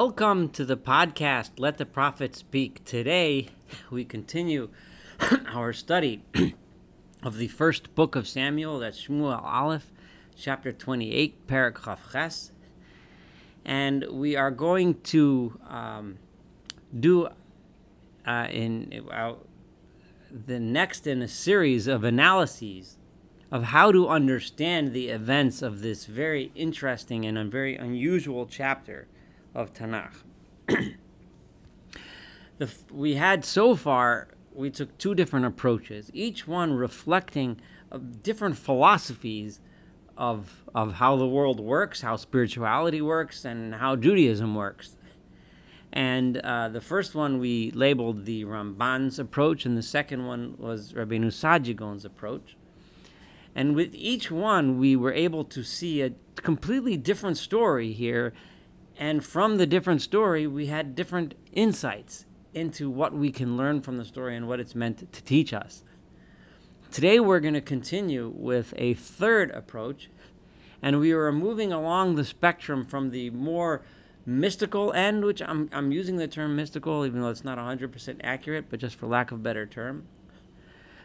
Welcome to the podcast, Let the Prophet Speak. Today, we continue our study of the first book of Samuel, that's Shmuel Aleph, chapter 28, Perek Chaf Ches. And we are going to um, do uh, in uh, the next in a series of analyses of how to understand the events of this very interesting and very unusual chapter of Tanakh. the, we had so far, we took two different approaches, each one reflecting different philosophies of, of how the world works, how spirituality works, and how Judaism works. And uh, the first one we labeled the Ramban's approach, and the second one was Rabbeinu Saadia Gaon's approach. And with each one, we were able to see a completely different story here and from the different story, we had different insights into what we can learn from the story and what it's meant to teach us. Today, we're going to continue with a third approach, and we are moving along the spectrum from the more mystical end, which I'm, I'm using the term mystical, even though it's not 100% accurate, but just for lack of a better term.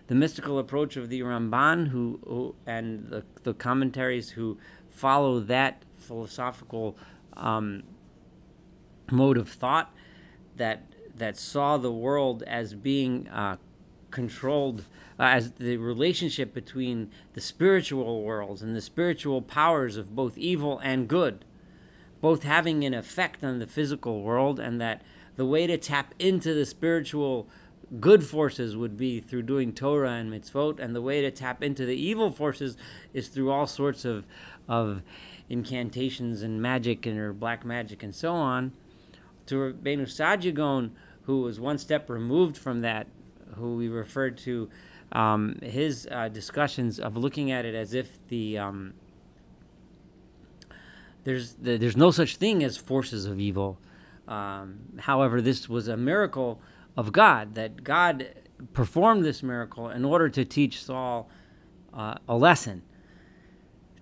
The mystical approach of the Ramban, who, who and the, the commentaries who follow that philosophical um, mode of thought that that saw the world as being uh, controlled uh, as the relationship between the spiritual worlds and the spiritual powers of both evil and good, both having an effect on the physical world, and that the way to tap into the spiritual good forces would be through doing Torah and mitzvot, and the way to tap into the evil forces is through all sorts of of incantations and magic and or black magic and so on, to Rabbeinu who was one step removed from that, who we referred to um, his uh, discussions of looking at it as if the um, there's the, there's no such thing as forces of evil. Um, however, this was a miracle of God that God performed this miracle in order to teach Saul uh, a lesson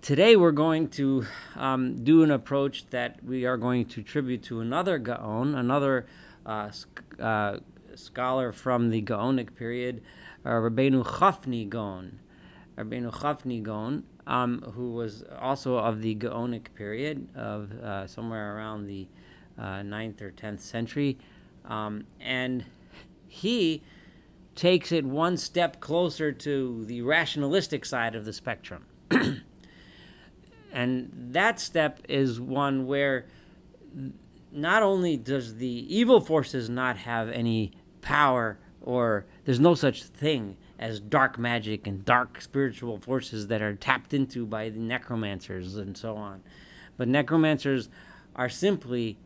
Today we're going to um, do an approach that we are going to tribute to another Gaon, another uh, uh, scholar from the Gaonic period, uh, Rabbeinu Chafni Gaon. Rabbeinu Chafni Gaon, um, who was also of the Gaonic period of uh, somewhere around the uh, 9th or 10th century. Um, and he takes it one step closer to the rationalistic side of the spectrum. And that step is one where not only does the evil forces not have any power or there's no such thing as dark magic and dark spiritual forces that are tapped into by the necromancers and so on. But necromancers are simply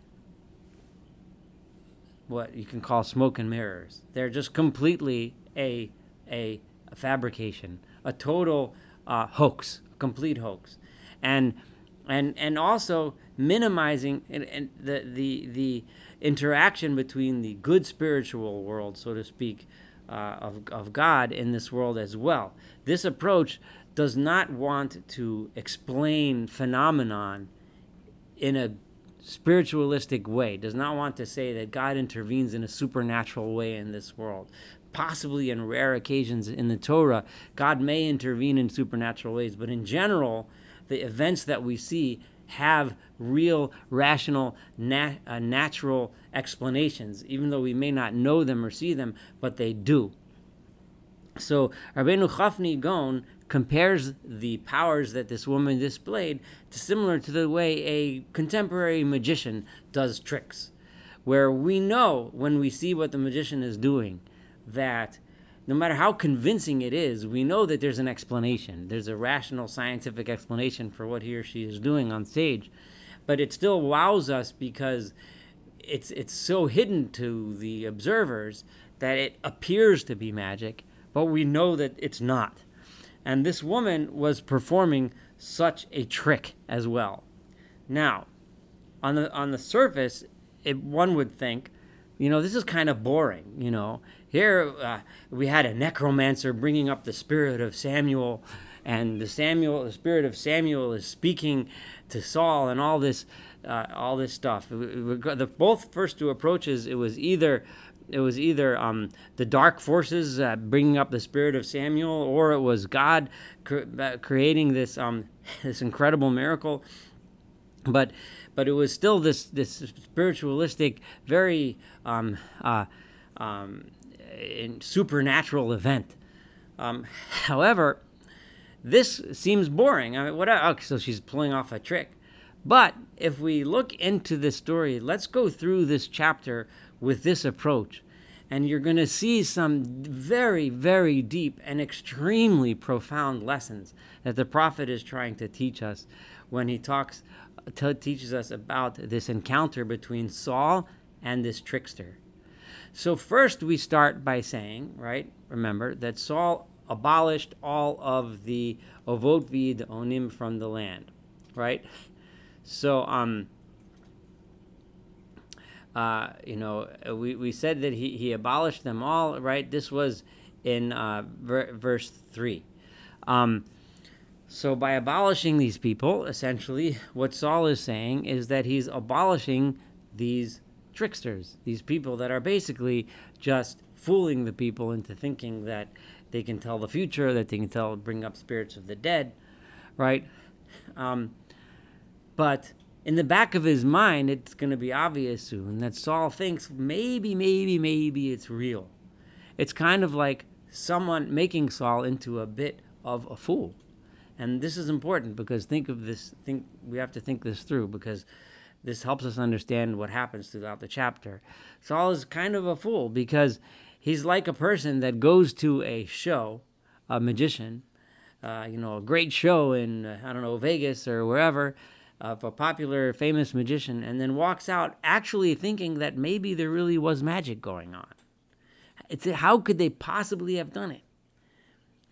what you can call smoke and mirrors. They're just completely a a, a fabrication, a total uh, hoax, complete hoax and and and also minimizing the the the interaction between the good spiritual world, so to speak, uh, of of God in this world as well. This approach does not want to explain phenomenon in a spiritualistic way. Does not want to say that God intervenes in a supernatural way in this world. Possibly in rare occasions in the Torah, God may intervene in supernatural ways, but in general the events that we see have real, rational, nat- uh, natural explanations, even though we may not know them or see them, but they do. So Rabbeinu Chafni Gaon compares the powers that this woman displayed to similar to the way a contemporary magician does tricks, where we know when we see what the magician is doing that no matter how convincing it is, we know that there's an explanation. There's a rational scientific explanation for what he or she is doing on stage. But it still wows us because it's it's so hidden to the observers that it appears to be magic, but we know that it's not. And this woman was performing such a trick as well. Now, on the on the surface, it, one would think, you know, this is kind of boring. You know, here uh, we had a necromancer bringing up the spirit of Samuel, and the Samuel, the spirit of Samuel, is speaking to Saul, and all this uh, all this stuff. The both first two approaches, it was either it was either um, the dark forces uh, bringing up the spirit of Samuel, or it was God cre- uh, creating this um, this incredible miracle. But but it was still this this spiritualistic, very um, uh, um, supernatural event. Um, however, this seems boring. I mean, what? Oh, so she's pulling off a trick. But if we look into this story, let's go through this chapter with this approach. And you're going to see some very, very deep and extremely profound lessons that the prophet is trying to teach us when he talks, t- teaches us about this encounter between Saul and this trickster. So, first, we start by saying, right, remember, that Saul abolished all of the Ovot Vid Onim from the land, right? So, um, uh, you know, we, we said that he, he abolished them all, right? This was in uh, ver- verse 3. Um, so, by abolishing these people, essentially, what Saul is saying is that he's abolishing these tricksters, these people that are basically just fooling the people into thinking that they can tell the future, that they can tell, bring up spirits of the dead, right? Um, but in the back of his mind, it's going to be obvious soon that Saul thinks maybe, maybe, maybe it's real. It's kind of like someone making Saul into a bit of a fool. And this is important because think of this, think we have to think this through because this helps us understand what happens throughout the chapter. Saul is kind of a fool because he's like a person that goes to a show, a magician, uh, you know, a great show in, uh, I don't know, Vegas or wherever, of a popular, famous magician, and then walks out actually thinking that maybe there really was magic going on. It's how could they possibly have done it?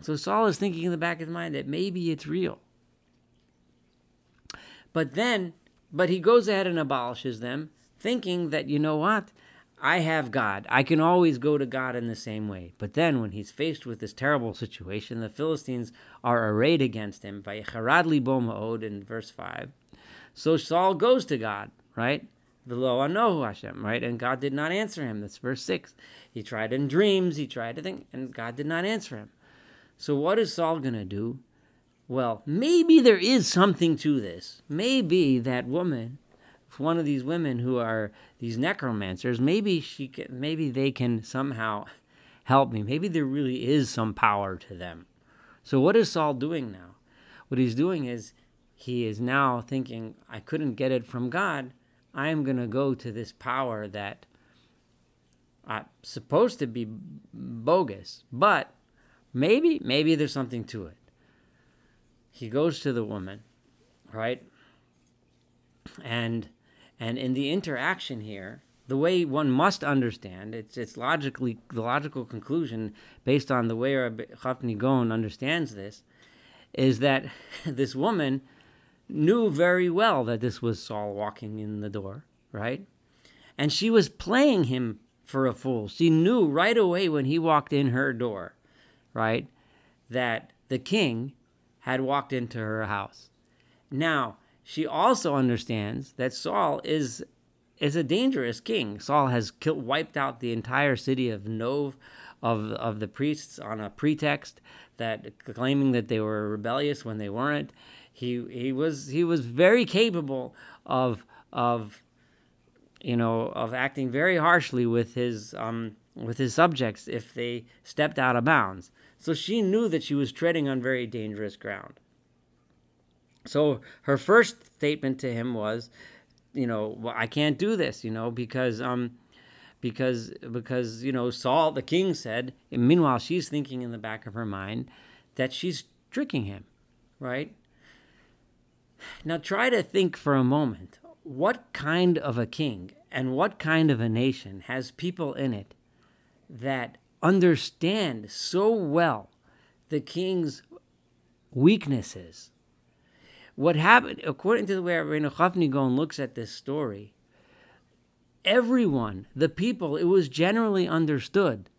So Saul is thinking in the back of his mind that maybe it's real. But then, but he goes ahead and abolishes them, thinking that, you know what? I have God. I can always go to God in the same way. But then, when he's faced with this terrible situation, the Philistines are arrayed against him by Libo in verse 5. So Saul goes to God, right? V'lo Anahu Hashem, right? And God did not answer him. That's verse 6. He tried in dreams, he tried to think, and God did not answer him. So what is Saul going to do? Well, maybe there is something to this. Maybe that woman one of these women who are these necromancers, maybe she can, maybe they can somehow help me. Maybe there really is some power to them. So what is Saul doing now? What he's doing is he is now thinking, I couldn't get it from God. I am going to go to this power that uh, supposed to be bogus, but maybe maybe there's something to it. He goes to the woman, right? And and in the interaction here, the way one must understand, it's, it's logically the logical conclusion based on the way Rabbi Chafni Gaon understands this, is that this woman knew very well that this was Saul walking in the door, right? And she was playing him for a fool. She knew right away when he walked in her door, right, that the king had walked into her house. Now, she also understands that Saul is is a dangerous king. Saul has killed, wiped out the entire city of Nov of of the priests on a pretext that claiming that they were rebellious when they weren't. He he was he was very capable of of you know of acting very harshly with his um with his subjects if they stepped out of bounds. So she knew that she was treading on very dangerous ground. So her first statement to him was, you know, well, I can't do this, you know, because um, because because you know Saul the king said. meanwhile, she's thinking in the back of her mind that she's tricking him, right? Now try to think for a moment. What kind of a king and what kind of a nation has people in it that understand so well the king's weaknesses what happened, according to the way Rabbeinu Chafni Gaon looks at this story, everyone, the people, it was generally understood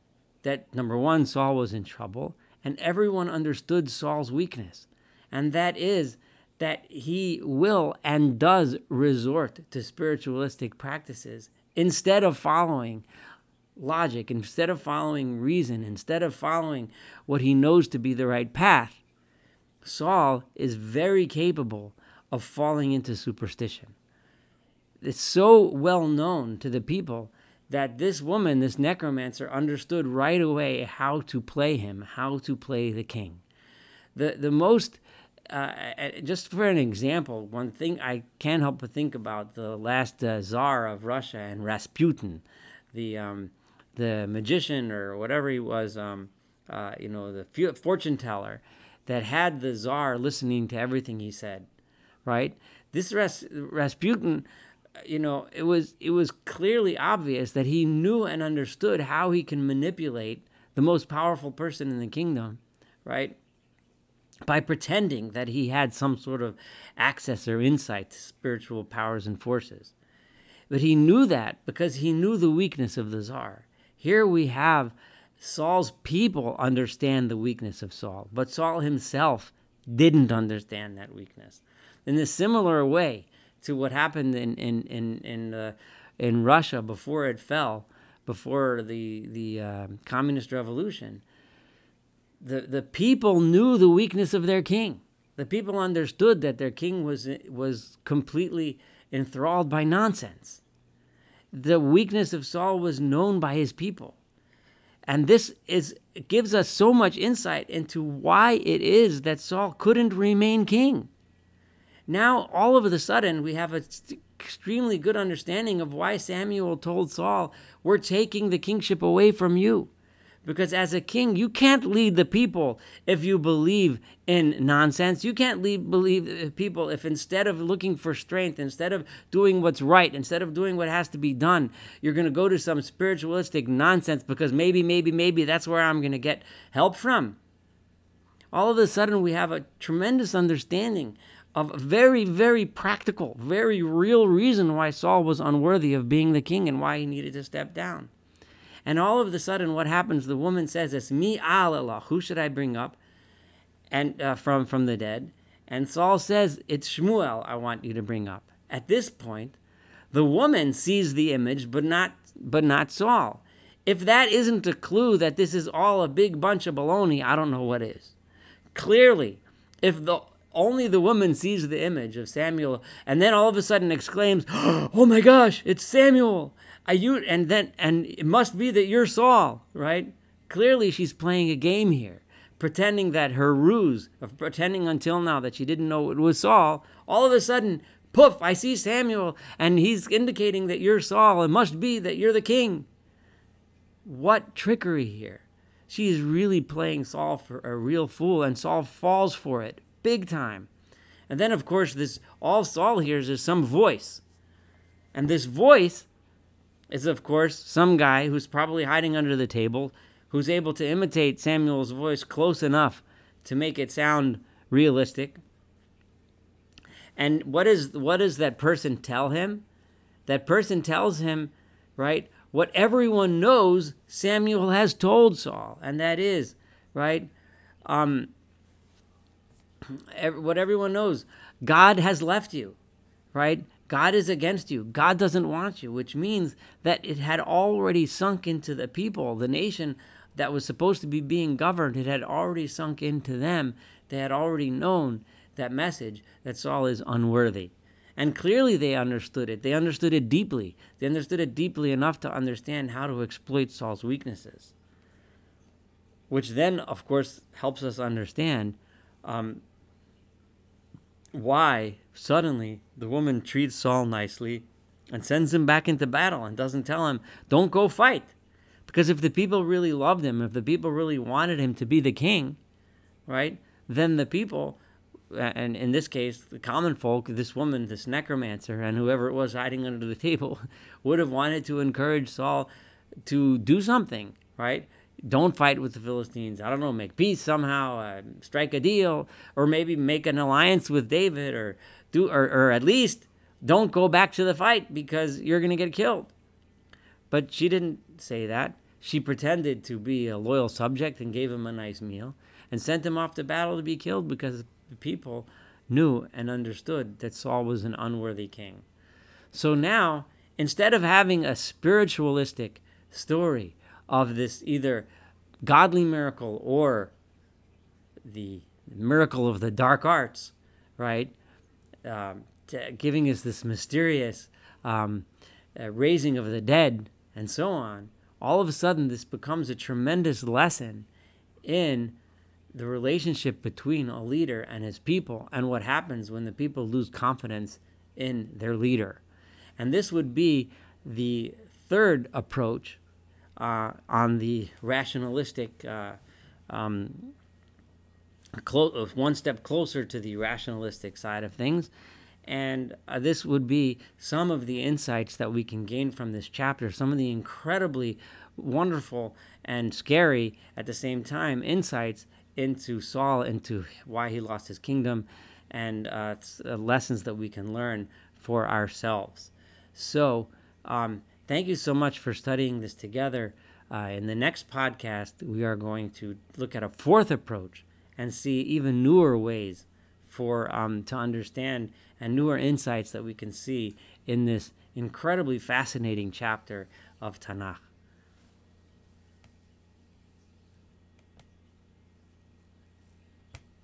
that number one, Saul was in trouble, and everyone understood Saul's weakness. And that is that he will and does resort to spiritualistic practices instead of following logic, instead of following reason, instead of following what he knows to be the right path, Saul is very capable of falling into superstition. It's so well known to the people that this woman, this necromancer, understood right away how to play him, how to play the king. The, the most, uh, just for an example, one thing I can't help but think about the last uh, czar of Russia and Rasputin, the, um, the magician or whatever he was, um, uh, you know, the fortune teller that had the czar listening to everything he said, right? This Ras- Rasputin you know, it was it was clearly obvious that he knew and understood how he can manipulate the most powerful person in the kingdom, right? By pretending that he had some sort of access or insight to spiritual powers and forces. But he knew that because he knew the weakness of the czar. Here we have Saul's people understand the weakness of Saul, but Saul himself didn't understand that weakness. In a similar way, to what happened in in in in, uh, in Russia before it fell, before the the uh, communist revolution. The the people knew the weakness of their king. The people understood that their king was was completely enthralled by nonsense. The weakness of Saul was known by his people. And this is gives us so much insight into why it is that Saul couldn't remain king. Now, all of a sudden, we have an extremely good understanding of why Samuel told Saul, We're taking the kingship away from you. Because as a king, you can't lead the people if you believe in nonsense. You can't lead, believe uh, people if instead of looking for strength, instead of doing what's right, instead of doing what has to be done, you're going to go to some spiritualistic nonsense because maybe, maybe, maybe that's where I'm going to get help from. All of a sudden, we have a tremendous understanding of a very, very practical, very real reason why Saul was unworthy of being the king and why he needed to step down. And all of a sudden, what happens? The woman says, "Et mi a'aleh. Who should I bring up?" And uh, from from the dead. And Saul says, "It's Shmuel. I want you to bring up." At this point, the woman sees the image, but not but not Saul. If that isn't a clue that this is all a big bunch of baloney, I don't know what is. Clearly, if the only the woman sees the image of Samuel and then all of a sudden exclaims, "Oh my gosh, it's Samuel!" I you and then and it must be that you're Saul, right? Clearly, she's playing a game here, pretending that her ruse of pretending until now that she didn't know it was Saul. All of a sudden, poof! I see Samuel, and he's indicating that you're Saul. It must be that you're the king. What trickery here! She is really playing Saul for a real fool, and Saul falls for it big time. And then, of course, this all Saul hears is some voice. And this voice is, of course, some guy who's probably hiding under the table, who's able to imitate Samuel's voice close enough to make it sound realistic. And what is what does that person tell him? That person tells him, right, what everyone knows Samuel has told Saul, and that is, right, um, what everyone knows God has left you, right? God is against you. God doesn't want you, which means that it had already sunk into the people, the nation that was supposed to be being governed. It had already sunk into them. They had already known that message that Saul is unworthy. And clearly they understood it. They understood it deeply. They understood it deeply enough to understand how to exploit Saul's weaknesses. Which then, of course, helps us understand um, why suddenly the woman treats Saul nicely and sends him back into battle and doesn't tell him, don't go fight. Because if the people really loved him, if the people really wanted him to be the king, right, then the people, and in this case, the common folk, this woman, this necromancer, and whoever it was hiding under the table, would have wanted to encourage Saul to do something, right? Don't fight with the Philistines. I don't know, make peace somehow, uh, strike a deal, or maybe make an alliance with David, or do, or, or at least don't go back to the fight because you're going to get killed. But she didn't say that. She pretended to be a loyal subject and gave him a nice meal and sent him off to battle to be killed because the people knew and understood that Saul was an unworthy king. So now, instead of having a spiritualistic story of this either godly miracle or the miracle of the dark arts, right? Um, giving us this mysterious um, uh, raising of the dead and so on. All of a sudden, this becomes a tremendous lesson in the relationship between a leader and his people and what happens when the people lose confidence in their leader. And this would be the third approach uh, on the rationalistic, uh, um, clo- uh, one step closer to the rationalistic side of things. And uh, this would be some of the insights that we can gain from this chapter, some of the incredibly wonderful and scary at the same time insights into Saul, into why he lost his kingdom, and uh, uh, lessons that we can learn for ourselves. So, um, thank you so much for studying this together. Uh, in the next podcast, we are going to look at a fourth approach and see even newer ways for um, to understand and newer insights that we can see in this incredibly fascinating chapter of Tanakh.